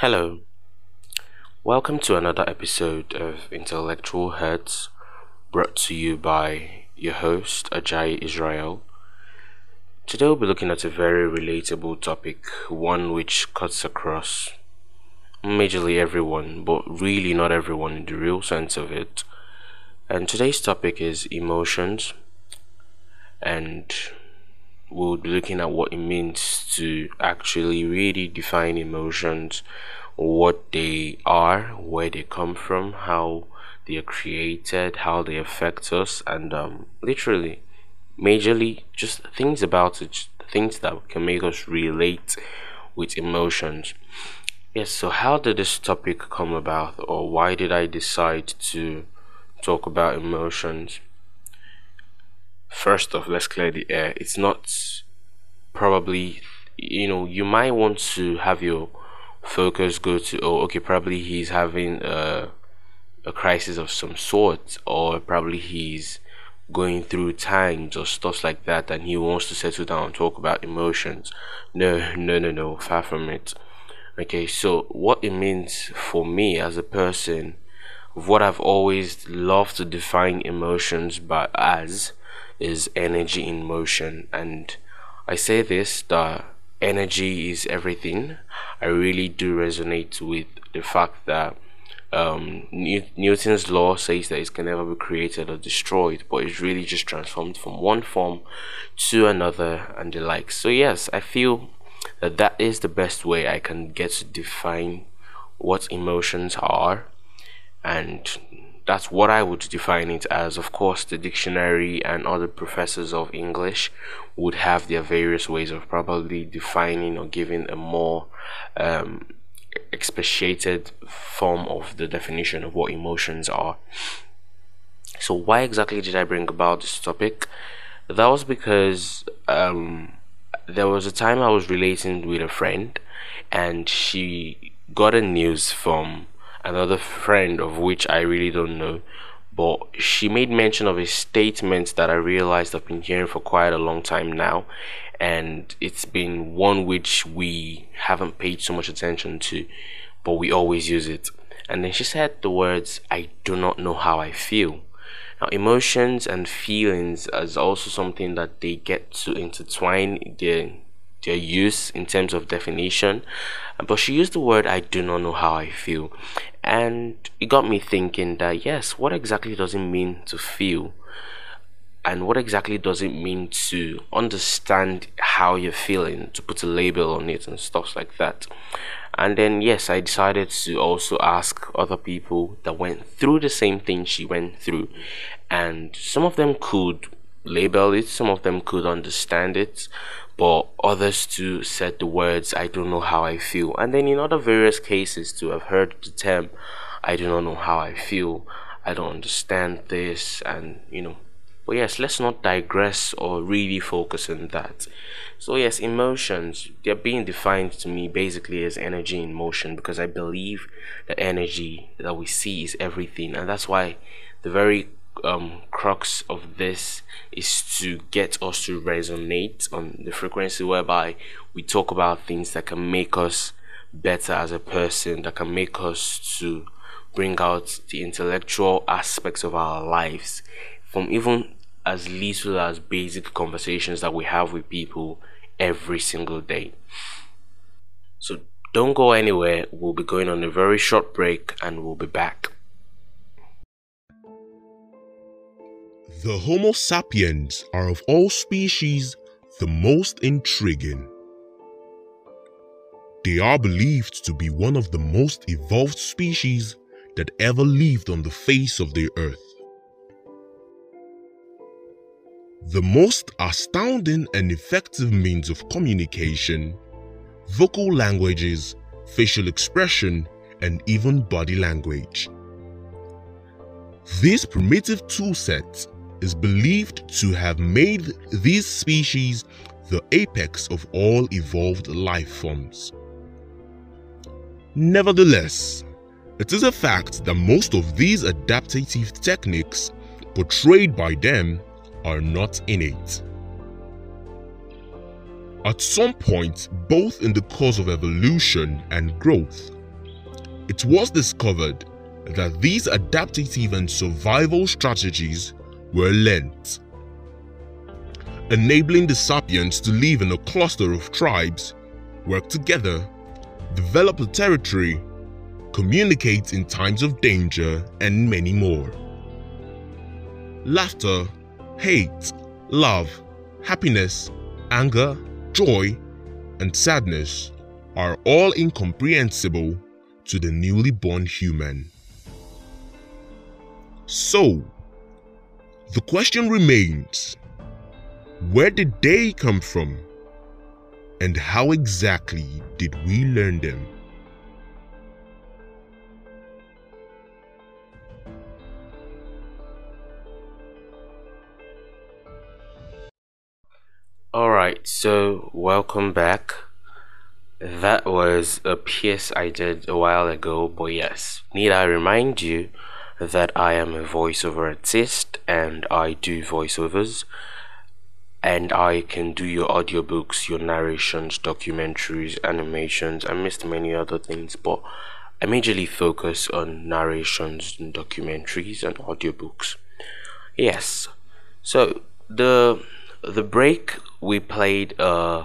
Hello, welcome to another episode of Intellectual Hertz brought to you by your host Ajay Israel. Today we'll be looking at a very relatable topic, one which cuts across majorly everyone, but really not everyone in the real sense of it. And today's topic is emotions, and we'll be looking at what it means to actually really define emotions, what they are, where they come from, how they are created, how they affect us, and um, literally, majorly, just things about it, things that can make us relate with emotions. Yes, so how did this topic come about, or why did I decide to talk about emotions? First off, let's clear the air. It's not probably, you know, you might want to have your focus go to, oh, okay, probably he's having a, a crisis of some sort, or probably he's going through times or stuff like that, and he wants to settle down and talk about emotions. No, no, no, no, far from it okay so what it means for me as a person what i've always loved to define emotions by as is energy in motion and i say this that energy is everything i really do resonate with the fact that um, Newton's law says that it can never be created or destroyed, but it's really just transformed from one form to another and the like. So yes, I feel that that is the best way I can get to define what emotions are and that's what I would define it as. Of course, the dictionary and other professors of English would have their various ways of probably defining or giving a more um, expatiated form of the definition of what emotions are. So, why exactly did I bring about this topic? That was because um, there was a time I was relating with a friend, and she got a news from another friend of which I really don't know. But she made mention of a statement that I realized I've been hearing for quite a long time now, and it's been one which we haven't paid so much attention to, but we always use it. And then she said the words, I do not know how I feel. Now, emotions and feelings is also something that they get to intertwine their their use in terms of definition. But she used the word I do not know how I feel. And it got me thinking that yes, what exactly does it mean to feel? And what exactly does it mean to understand how you're feeling, to put a label on it and stuff like that? and then yes i decided to also ask other people that went through the same thing she went through and some of them could label it some of them could understand it but others too said the words i don't know how i feel. And then in other various cases to have heard the term i do not know how i feel. I don't understand this. And you know but yes, let's not digress or really focus on that. So yes, emotions, they're being defined to me basically as energy in motion because I believe that energy that we see is everything. And that's why the very um, crux of this is to get us to resonate on the frequency whereby we talk about things that can make us better as a person, that can make us to bring out the intellectual aspects of our lives from even as little as basic conversations that we have with people every single day. So don't go anywhere. We'll be going on a very short break and we'll be back. The Homo sapiens are of all species the most intriguing. They are believed to be one of the most evolved species that ever lived on the face of the earth. The most astounding and effective means of communication, vocal languages, facial expression, and even body language. This primitive toolset is believed to have made these species the apex of all evolved life forms. Nevertheless, it is a fact that most of these adaptative techniques portrayed by them are not innate. At some point, both in the course of evolution and growth, it was discovered that these adaptive and survival strategies were learnt, enabling the sapiens to live in a cluster of tribes, work together, develop a territory, communicate in times of danger, and many more. Laughter, hate, love, happiness, anger, joy, and sadness are all incomprehensible to the newly born human. So, the question remains where did they come from? And how exactly did we learn them? Alright, so welcome back. That was a piece I did a while ago, but yes, need I remind you that I am a voiceover artist and I do voiceovers and I can do your audiobooks, your narrations, documentaries, animations. I missed many other things, but I majorly focus on narrations and documentaries and audiobooks. Yes. So the the break we played uh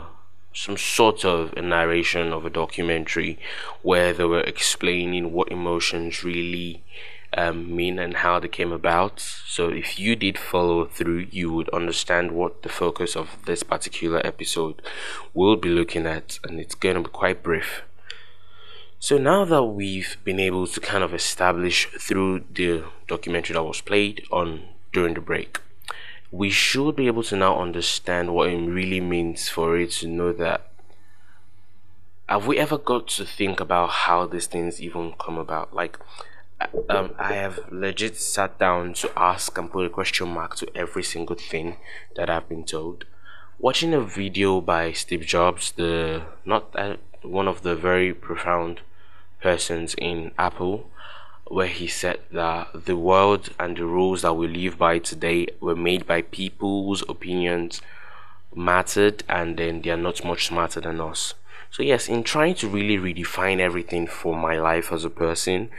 some sort of a narration of a documentary where they were explaining what emotions really um, mean and how they came about. So, if you did follow through, you would understand what the focus of this particular episode will be looking at, and it's going to be quite brief. So, now that we've been able to kind of establish through the documentary that was played on during the break we should be able to now understand what it really means for it to know that have we ever got to think about how these things even come about like um, I have legit sat down to ask and put a question mark to every single thing that I've been told. Watching a video by Steve Jobs, the not uh, one of the very profound persons in Apple, where he said that the world and the rules that we live by today were made by people whose opinions mattered and then they are not much smarter than us. So, yes, in trying to really redefine everything for my life as a person,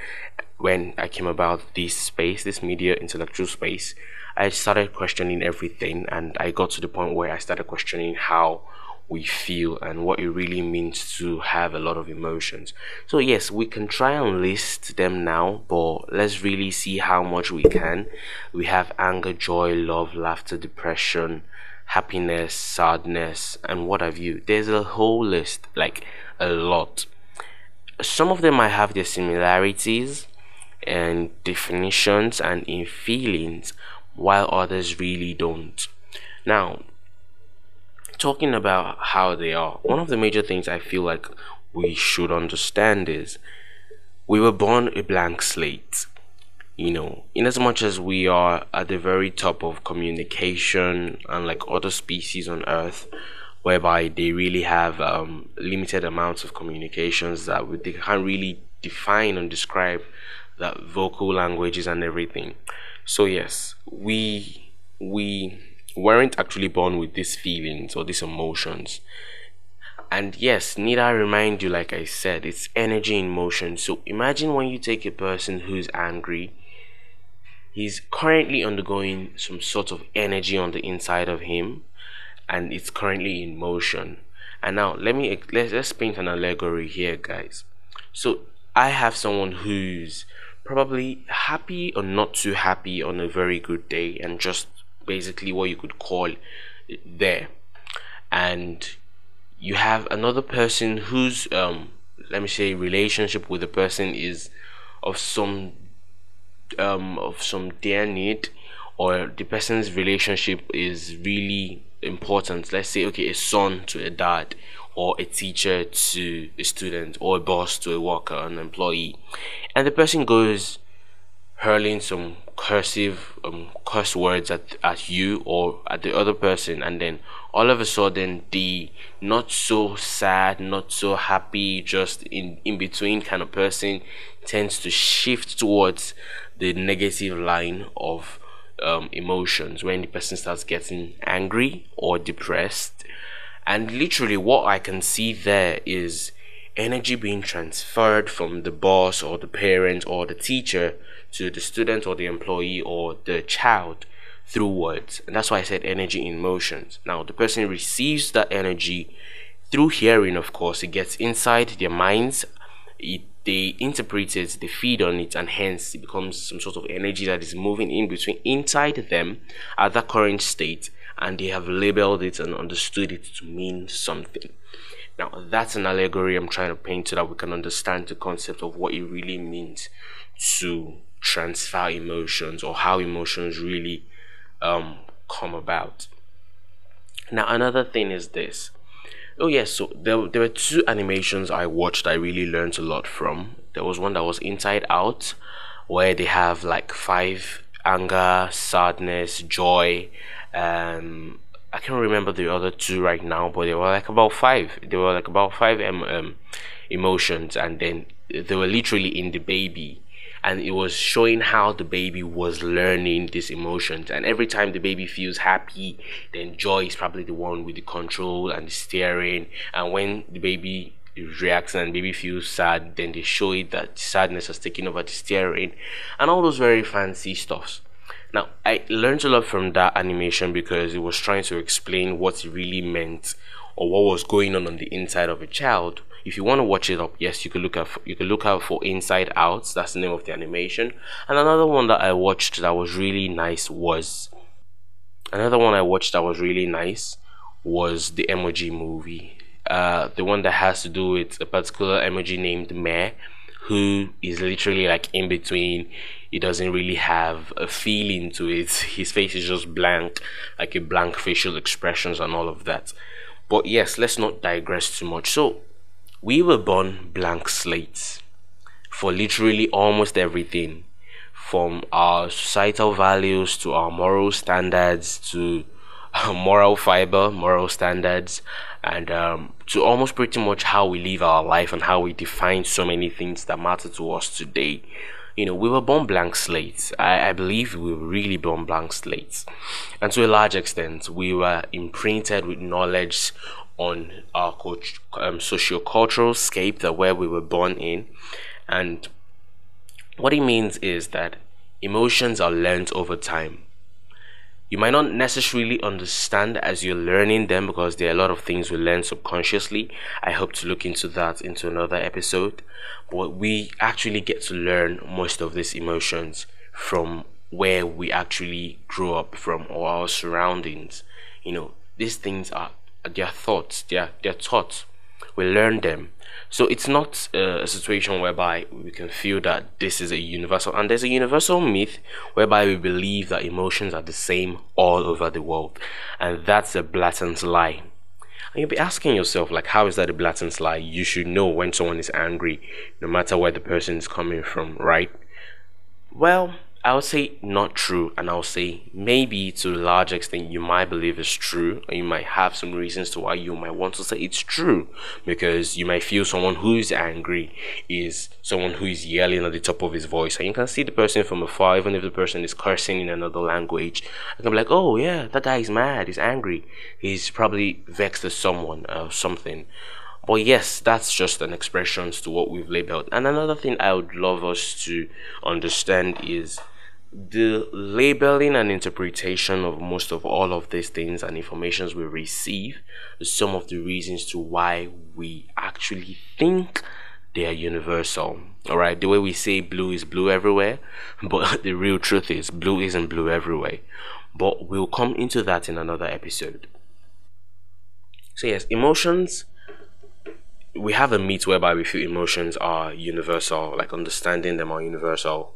when I came about this space, this media intellectual space, I started questioning everything and I got to the point where I started questioning how we feel and what it really means to have a lot of emotions. So, yes, we can try and list them now, but let's really see how much we can. We have anger, joy, love, laughter, depression, happiness, sadness, and what have you. There's a whole list, like a lot. Some of them might have their similarities and definitions and in feelings, while others really don't. Now, talking about how they are, one of the major things I feel like we should understand is we were born a blank slate. You know, in as much as we are at the very top of communication, unlike other species on Earth, whereby they really have um, limited amounts of communications that they can't really define and describe that vocal languages and everything. So yes, we we weren't actually born with these feelings or these emotions. And yes, need I remind you, like I said, it's energy in motion. So imagine when you take a person who's angry, he's currently undergoing some sort of energy on the inside of him, and it's currently in motion. And now let me let's, let's paint an allegory here, guys. So I have someone who's probably happy or not too happy on a very good day and just basically what you could call there and you have another person whose um let me say relationship with the person is of some um of some dear need or the person's relationship is really important. Let's say okay a son to a dad or a teacher to a student or a boss to a worker an employee. And the person goes hurling some cursive um, curse words at, at you or at the other person and then all of a sudden the not so sad not so happy just in in between kind of person tends to shift towards the negative line of um, emotions when the person starts getting angry or depressed and literally what i can see there is energy being transferred from the boss or the parent or the teacher to the student or the employee or the child through words. And that's why I said energy in motions. Now, the person receives that energy through hearing, of course, it gets inside their minds, it, they interpret it, they feed on it, and hence it becomes some sort of energy that is moving in between inside them at that current state, and they have labeled it and understood it to mean something. Now, that's an allegory I'm trying to paint so that we can understand the concept of what it really means to transfer emotions or how emotions really um, come about. Now, another thing is this. Oh, yes, so there, there were two animations I watched I really learned a lot from. There was one that was Inside Out, where they have like five anger, sadness, joy, um, I can't remember the other two right now, but they were like about five. They were like about five um, um, emotions, and then they were literally in the baby, and it was showing how the baby was learning these emotions. And every time the baby feels happy, then joy is probably the one with the control and the steering. And when the baby reacts and baby feels sad, then they show it that sadness has taken over the steering, and all those very fancy stuffs. Now, I learned a lot from that animation because it was trying to explain what it really meant or what was going on on the inside of a child. If you want to watch it up, yes, you can look at you could look out for Inside Out. That's the name of the animation. And another one that I watched that was really nice was another one I watched that was really nice was the emoji movie. Uh, the one that has to do with a particular emoji named Meh, who is literally like in between he doesn't really have a feeling to it. His face is just blank, like a blank facial expressions and all of that. But yes, let's not digress too much. So, we were born blank slates for literally almost everything from our societal values to our moral standards to moral fiber, moral standards, and um, to almost pretty much how we live our life and how we define so many things that matter to us today you know, we were born blank slates. I, I believe we were really born blank slates. And to a large extent, we were imprinted with knowledge on our um, socio-cultural scape that where we were born in. And what it means is that emotions are learned over time you might not necessarily understand as you're learning them because there are a lot of things we learn subconsciously. I hope to look into that into another episode. But we actually get to learn most of these emotions from where we actually grew up from or our surroundings. You know, these things are their thoughts, they're, they're taught. We learn them so it's not uh, a situation whereby we can feel that this is a universal, and there's a universal myth whereby we believe that emotions are the same all over the world, and that's a blatant lie. And you'll be asking yourself, like, how is that a blatant lie? You should know when someone is angry, no matter where the person is coming from, right? Well, I would say not true, and I'll say maybe to a large extent you might believe it's true, or you might have some reasons to why you might want to say it's true, because you might feel someone who is angry is someone who is yelling at the top of his voice, and you can see the person from afar, even if the person is cursing in another language. I can be like, oh yeah, that guy is mad, he's angry, he's probably vexed at someone or something. But yes, that's just an expression to what we've labeled. And another thing I would love us to understand is the labeling and interpretation of most of all of these things and informations we receive is some of the reasons to why we actually think they are universal. All right the way we say blue is blue everywhere but the real truth is blue isn't blue everywhere. But we'll come into that in another episode. So yes emotions we have a myth whereby we feel emotions are universal like understanding them are universal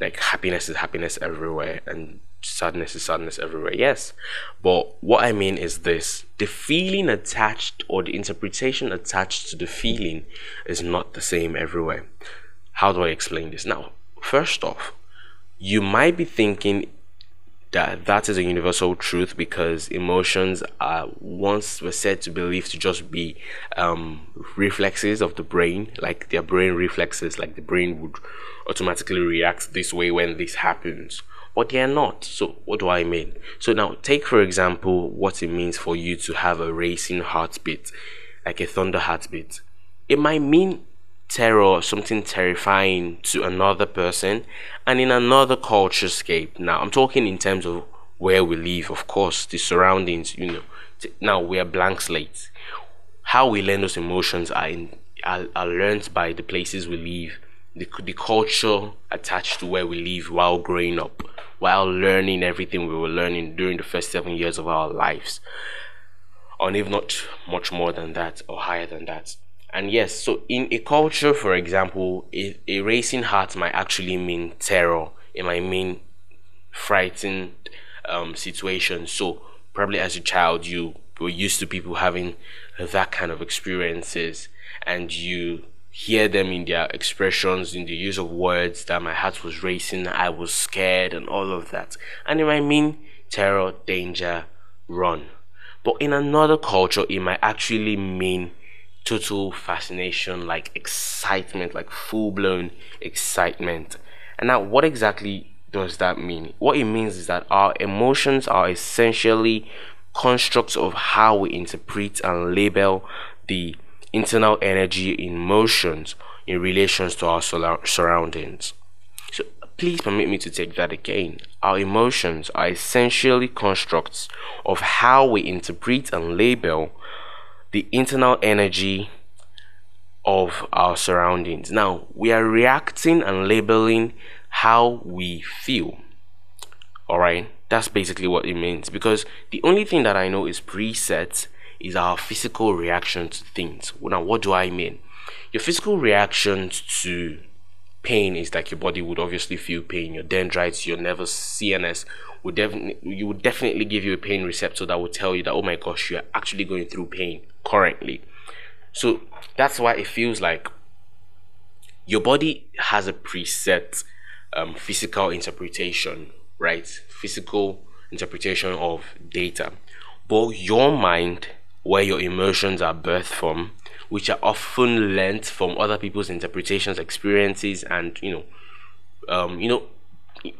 like happiness is happiness everywhere and sadness is sadness everywhere yes. But what i mean is this the feeling attached or the interpretation attached to the feeling is not the same everywhere. How do i explain this? Now first off you might be thinking that that is a universal truth because emotions are once were said to believe to just be um, reflexes of the brain like their brain reflexes like the brain would automatically react this way when this happens but they are not. So what do i mean? So now take for example what it means for you to have a racing heartbeat like a thunder heartbeat. It might mean terror, something terrifying to another person, and in another culture scape. Now, I'm talking in terms of where we live, of course, the surroundings, you know. Now we are blank slates. How we learn those emotions are, in, are, are learned by the places we live, the, the culture attached to where we live while growing up, while learning everything we were learning during the first seven years of our lives. Or if not much more than that or higher than that. And yes, so in a culture, for example, a, a racing heart might actually mean terror. It might mean frightened um, situations. So probably as a child, you were used to people having that kind of experiences, and you hear them in their expressions, in the use of words that my heart was racing, I was scared, and all of that. And it might mean terror, danger, run. But in another culture, it might actually mean total fascination, like excitement, like full blown excitement. And now, what exactly does that mean? What it means is that our emotions are essentially constructs of how we interpret and label the internal energy in motions in relations to our surroundings. So, please permit me to take that again. Our emotions are essentially constructs of how we interpret and label the internal energy of our surroundings. Now, we are reacting and labeling how we feel. All right, that's basically what it means because the only thing that I know is preset is our physical reaction to things. Now, what do I mean? Your physical reaction to pain is like your body would obviously feel pain. Your dendrites, your nervous CNS would definitely you would definitely give you a pain receptor that would tell you that oh my gosh, you're actually going through pain currently. So that's why it feels like your body has a preset um, physical interpretation, right? Physical interpretation of data. But your mind, where your emotions are birthed from, which are often learnt from other people's interpretations, experiences, and you know, um, you know,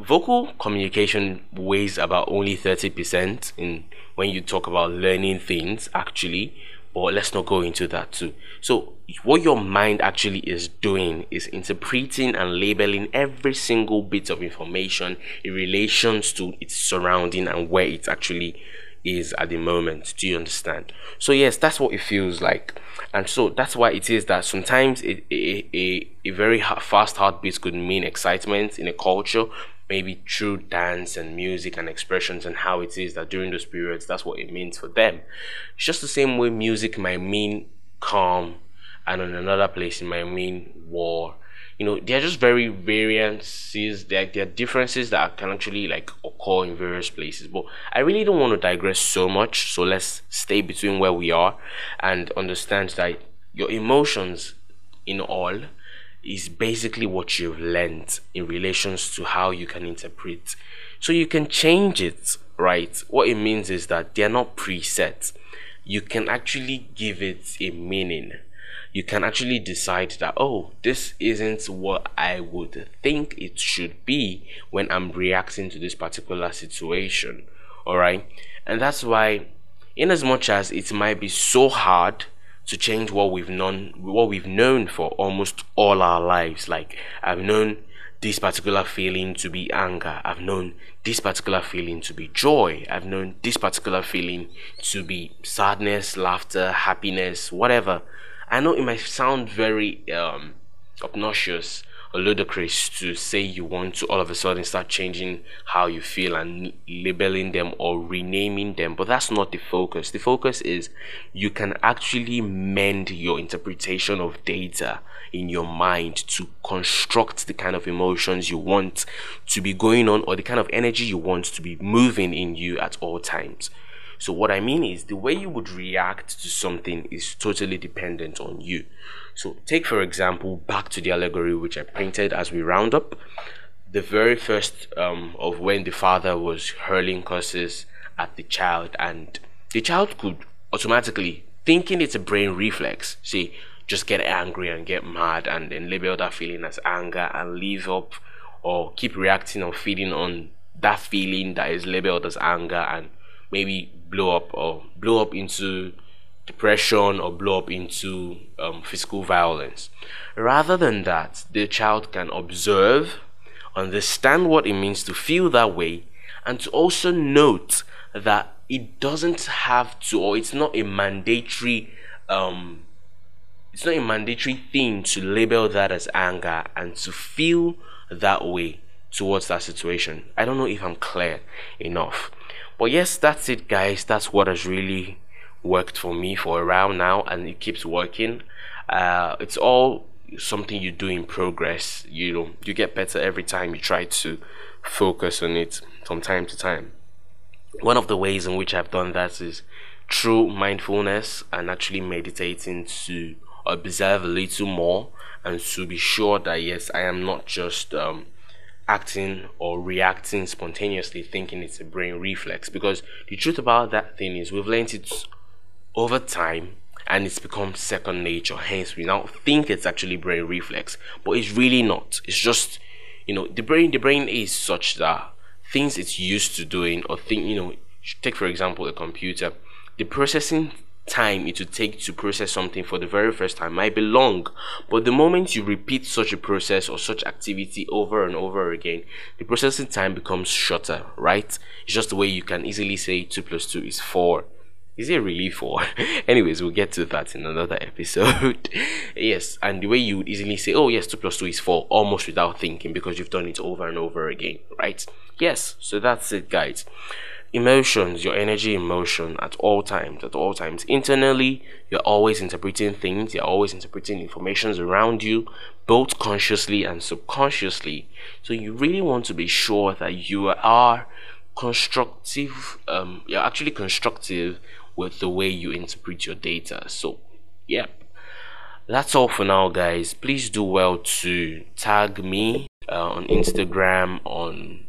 vocal communication weighs about only 30% in when you talk about learning things actually but let's not go into that too. So what your mind actually is doing is interpreting and labeling every single bit of information in relations to its surrounding and where it actually is at the moment. Do you understand? So yes that's what it feels like. And so that's why it is that sometimes a, a, a, a very fast heartbeat could mean excitement in a culture maybe through dance and music and expressions and how it is that during those periods that's what it means for them. It's just the same way music might mean calm and in another place it might mean war you know they're just very variances there, there are differences that can actually like occur in various places but i really don't want to digress so much so let's stay between where we are and understand that your emotions in all is basically what you've learned in relations to how you can interpret. So you can change it, right? What it means is that they're not preset. You can actually give it a meaning. You can actually decide that, oh, this isn't what I would think it should be when I'm reacting to this particular situation. All right. And that's why, in as much as it might be so hard to change what we've known what we've known for almost all our lives like i've known this particular feeling to be anger i've known this particular feeling to be joy i've known this particular feeling to be sadness laughter happiness whatever i know it might sound very um obnoxious or ludicrous to say you want to all of a sudden start changing how you feel and labeling them or renaming them but that's not the focus. The focus is you can actually mend your interpretation of data in your mind to construct the kind of emotions you want to be going on or the kind of energy you want to be moving in you at all times so what I mean is the way you would react to something is totally dependent on you. So take for example back to the allegory which I painted as we round up. The very first um, of when the father was hurling curses at the child and the child could automatically thinking it's a brain reflex see just get angry and get mad and then label that feeling as anger and leave up or keep reacting or feeding on that feeling that is labeled as anger and maybe blow up or blow up into depression or blow up into um, physical violence. Rather than that, the child can observe, understand what it means to feel that way, and to also note that it doesn't have to, or it's not a mandatory, um, it's not a mandatory thing to label that as anger and to feel that way towards that situation. I don't know if I'm clear enough. But yes, that's it, guys. That's what has really worked for me for a while now, and it keeps working. Uh, it's all something you do in progress. You know, you get better every time you try to focus on it from time to time. One of the ways in which I've done that is through mindfulness and actually meditating to observe a little more and to be sure that yes, I am not just um, acting or reacting spontaneously thinking it's a brain reflex. Because the truth about that thing is we've learned it over time and it's become second nature. Hence we now think it's actually brain reflex but it's really not. It's just you know the brain the brain is such that things it's used to doing or think you know take for example a computer the processing time it would take to process something for the very first time might be long but the moment you repeat such a process or such activity over and over again the processing time becomes shorter right? It's just the way you can easily say 2 plus 2 is 4 is it really 4 anyways we'll get to that in another episode. Yes and the way you would easily say oh yes 2 plus 2 is 4 almost without thinking because you've done it over and over again right? Yes so that's it guys emotions your energy emotion at all times at all times. Internally you're always interpreting things you're always interpreting informations around you both consciously and subconsciously. So you really want to be sure that you are constructive um, you're actually constructive with the way you interpret your data. So yeah. That's all for now guys. Please do well to tag me uh, on instagram on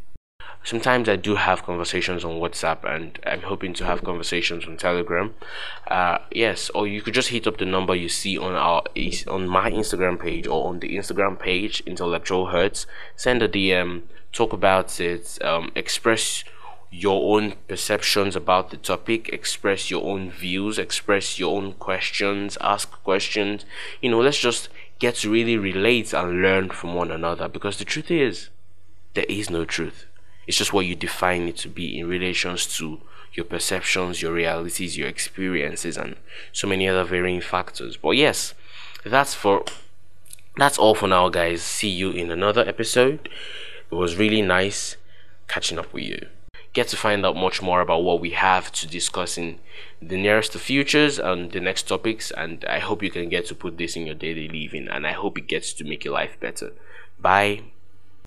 sometimes I do have conversations on WhatsApp, and I'm hoping to have conversations on Telegram. Uh, yes, or you could just hit up the number you see on our on my Instagram page or on the Instagram page, Intellectual Hurts. Send a DM, talk about it, um, express your own perceptions about the topic, express your own views, express your own questions, ask questions. You know, let's just get to really relate and learn from one another because the truth is, there is no truth it's just what you define it to be in relations to your perceptions, your realities, your experiences, and so many other varying factors. But yes, that's for that's all for now, guys. See you in another episode. It was really nice catching up with you. Get to find out much more about what we have to discuss in the nearest futures and the next topics. And I hope you can get to put this in your daily living, and I hope it gets to make your life better. Bye.